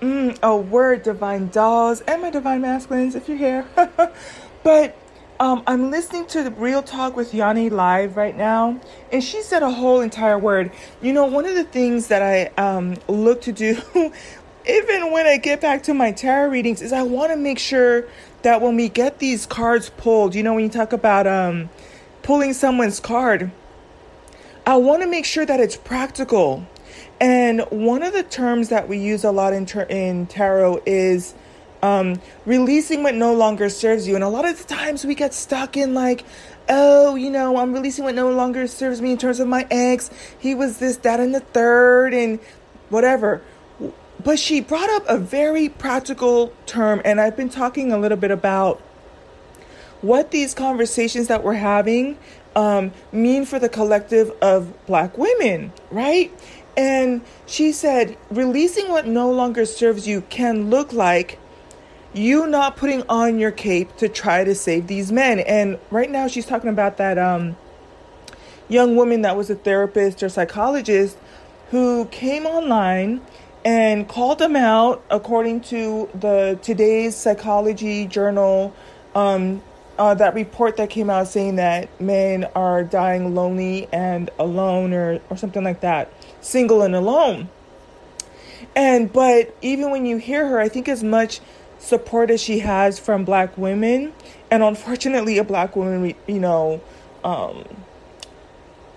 Mm, a word, divine dolls, and my divine masculines, if you're here. but um, I'm listening to the Real Talk with Yanni live right now, and she said a whole entire word. You know, one of the things that I um, look to do, even when I get back to my tarot readings, is I want to make sure that when we get these cards pulled, you know, when you talk about um, pulling someone's card, I want to make sure that it's practical. And one of the terms that we use a lot in, in tarot is um, releasing what no longer serves you. And a lot of the times we get stuck in like, oh, you know, I'm releasing what no longer serves me in terms of my ex. He was this, that, and the third, and whatever. But she brought up a very practical term, and I've been talking a little bit about what these conversations that we're having um, mean for the collective of black women, right? And she said, releasing what no longer serves you can look like you not putting on your cape to try to save these men. And right now, she's talking about that um, young woman that was a therapist or psychologist who came online and called them out according to the today's psychology journal um, uh, that report that came out saying that men are dying lonely and alone or, or something like that. Single and alone. And but even when you hear her i think as much support as she has from black women and unfortunately a black woman you know um,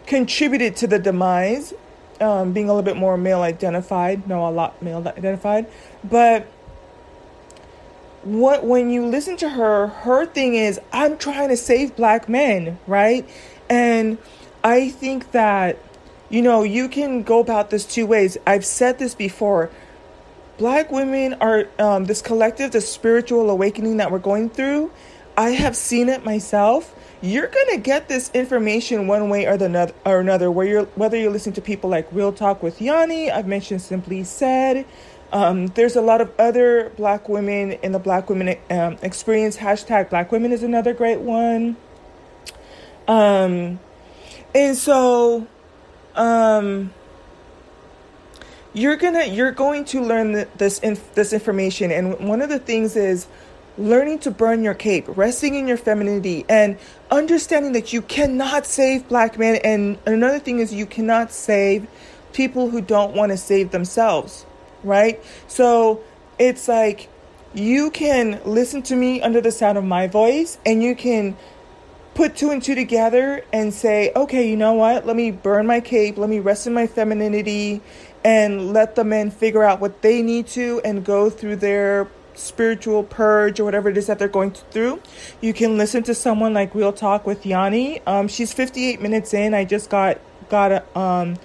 contributed to the demise um, being a little bit more male identified no a lot male identified but what when you listen to her her thing is i'm trying to save black men right? And i think that you know you can go about this two ways. I've said this before. Black women are um, this collective the spiritual awakening that we're going through i have seen it myself. You're gonna get this information one way or the or another where you're whether you're listening to people like real talk with yanni i've mentioned simply said um, there's a lot of other black women in the black women um, experience. Hashtag black women is another great one. Um, and so, um, you're gonna you're going to learn this inf- this information, and one of the things is learning to burn your cape, resting in your femininity, and understanding that you cannot save black men. And another thing is you cannot save people who don't want to save themselves right? So it's like you can listen to me under the sound of my voice and you can put two and two together and say, okay, you know what? Let me burn my cape, let me rest in my femininity, and let the men figure out what they need to and go through their spiritual purge or whatever it is that they're going through. You can listen to someone like Real Talk with Yanni. Um, she's 58 minutes in. I just got got a um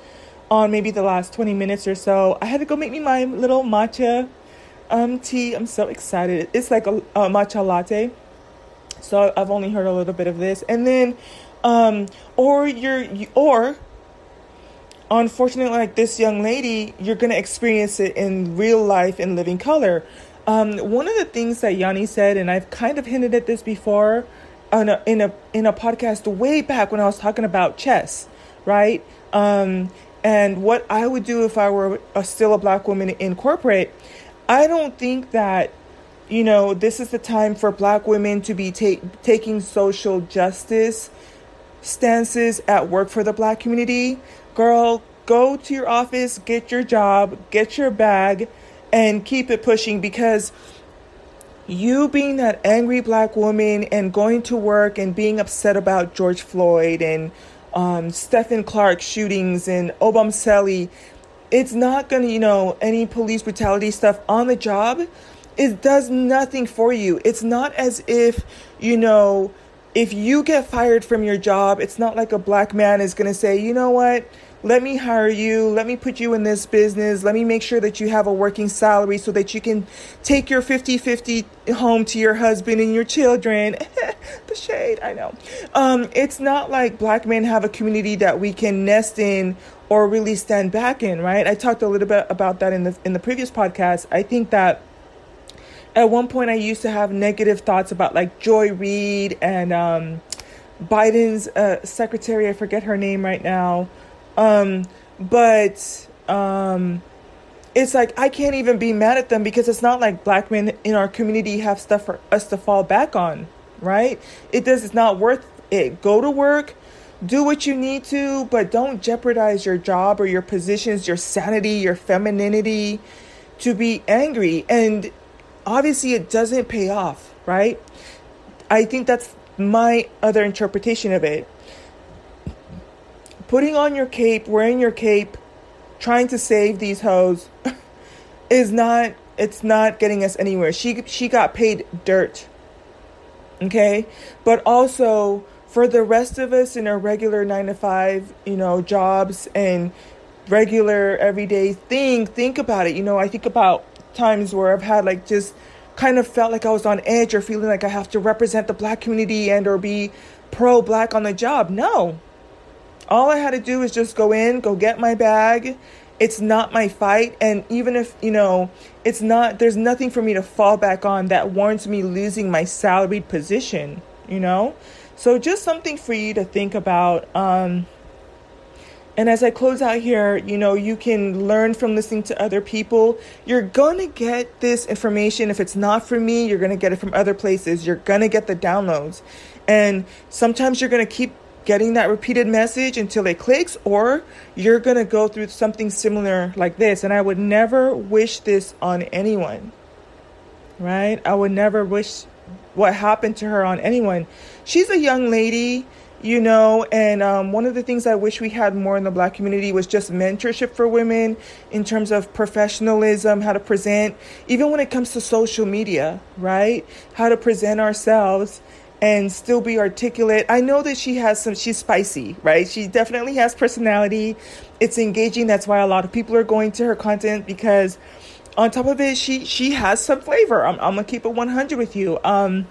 on maybe the last 20 minutes or so. I had to go make me my little matcha um, tea. I'm so excited. It's like a, a matcha latte. So I've only heard a little bit of this. And then, um, or you're, or unfortunately, like this young lady, you're going to experience it in real life in living color. Um, one of the things that Yanni said, and I've kind of hinted at this before in a, in a, in a podcast way back when I was talking about chess, right? Um, and what I would do if I were a, still a black woman in corporate, I don't think that, you know, this is the time for black women to be ta- taking social justice stances at work for the black community. Girl, go to your office, get your job, get your bag, and keep it pushing because you being that angry black woman and going to work and being upset about George Floyd and um, Stephon Clark shootings and Obam it's not going to, you know, any police brutality stuff on the job. It does nothing for you. It's not as if, you know, if you get fired from your job, it's not like a black man is going to say, you know what? Let me hire you, let me put you in this business, let me make sure that you have a working salary so that you can take your 50 50 home to your husband and your children. the shade, I know. Um, it's not like black men have a community that we can nest in or really stand back in, right? I talked a little bit about that in the in the previous podcast. I think that at one point I used to have negative thoughts about like Joy Reid and um, Biden's uh, secretary, I forget her name right now. Um, but um, it's like I can't even be mad at them because it's not like black men in our community have stuff for us to fall back on, right? It does it's not worth it. Go to work, do what you need to, but don't jeopardize your job or your positions, your sanity, your femininity to be angry. And obviously it doesn't pay off, right? I think that's my other interpretation of it. Putting on your cape, wearing your cape, trying to save these hoes is not it's not getting us anywhere. She she got paid dirt. Okay? But also for the rest of us in our regular 9 to 5, you know, jobs and regular everyday thing, think about it. You know, I think about times where I've had like just kind of felt like I was on edge or feeling like I have to represent the black community and or be pro black on the job. No. All I had to do is just go in, go get my bag. It's not my fight. And even if, you know, it's not, there's nothing for me to fall back on that warrants me losing my salaried position, you know? So just something for you to think about. Um, and as I close out here, you know, you can learn from listening to other people. You're going to get this information. If it's not from me, you're going to get it from other places. You're going to get the downloads. And sometimes you're going to keep getting that repeated message until it clicks, or you're going to go through something similar like this. And I would never wish this on anyone, right? I would never wish what happened to her on anyone. She's a young lady, you know, and um, one of the things I wish we had more in the black community was just mentorship for women in terms of professionalism, how to present, even when it comes to social media, right? How to present ourselves and still be articulate. I know that she has some, she's spicy, right? She definitely has personality. It's engaging. That's why a lot of people are going to her content because on top of it, she, she has some flavor. I'm, I'm gonna keep it 100 with you. Um,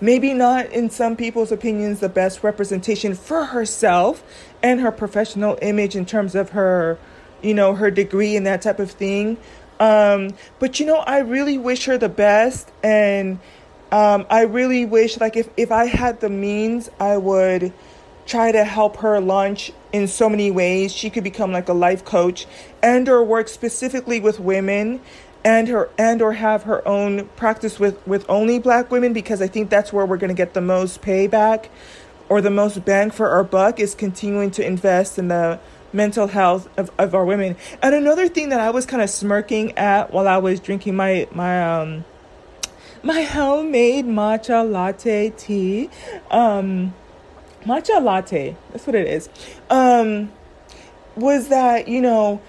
maybe not in some people's opinions the best representation for herself and her professional image in terms of her, you know, her degree and that type of thing. Um, but you know, I really wish her the best and um, I really wish, like, if, if I had the means, I would try to help her launch in so many ways. She could become like a life coach and or work specifically with women and her and or have her own practice with with only black women because I think that's where we're going to get the most payback or the most bang for our buck is continuing to invest in the mental health of, of our women. And another thing that I was kind of smirking at while I was drinking my my um my homemade matcha latte tea. Um, matcha latte, that's what it is. Um, was that, you know,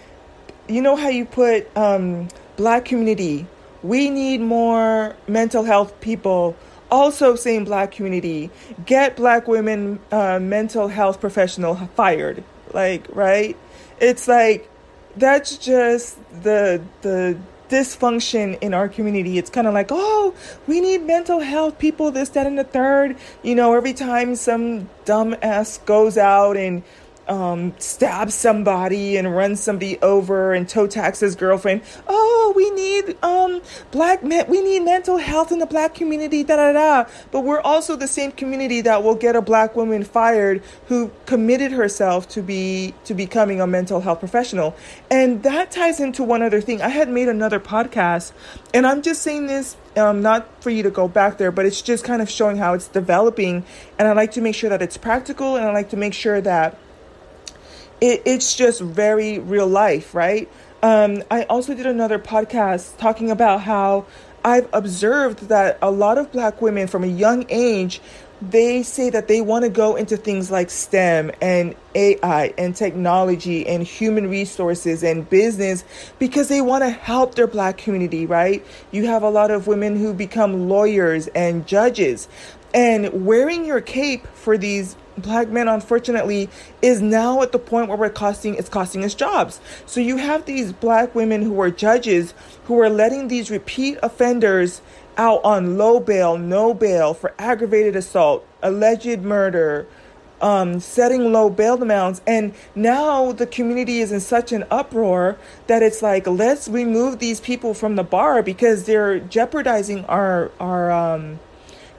you know how you put um, black community, we need more mental health people. Also, saying black community, get black women uh, mental health professional fired. Like, right? It's like that's just the the dysfunction in our community. It's kind of like, oh, we need mental health people, this, that, and the third. You know, every time some dumb ass goes out and um, stabs somebody and run somebody over and toe tax his girlfriend. Oh, we need um, black men. We need mental health in the black community. Da da da. But we're also the same community that will get a black woman fired who committed herself to be to becoming a mental health professional. And that ties into one other thing. I had made another podcast, and I'm just saying this um, not for you to go back there, but it's just kind of showing how it's developing. And I like to make sure that it's practical, and I like to make sure that it, it's just very real life, right? Um, I also did another podcast talking about how I've observed that a lot of black women from a young age they say that they want to go into things like STEM and AI and technology and human resources and business because they want to help their black community, right? You have a lot of women who become lawyers and judges. And wearing your cape for these black men unfortunately is now at the point where we're costing it's costing us jobs. So you have these black women who are judges who are letting these repeat offenders out on low bail no bail for aggravated assault alleged murder um, setting low bail amounts. And now the community is in such an uproar that it's like let's remove these people from the bar because they're jeopardizing our our um,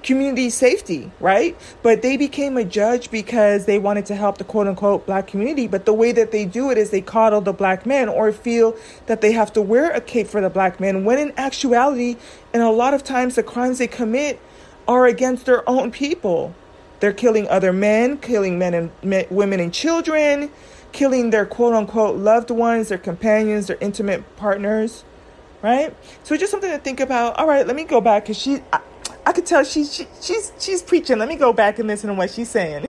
community safety, right? But they became a judge because they wanted to help the quote unquote black community. But the way that they do it is they coddle the black man or feel that they have to wear a cape for the black man, when in actuality, and a lot of times the crimes they commit are against their own people. They're killing other men, killing men and men, women and children, killing their quote unquote loved ones, their companions, their intimate partners, right? So just something to think about. All right, let me go back because she. I, I could tell she's she, she's she's preaching. Let me go back and listen to what she's saying.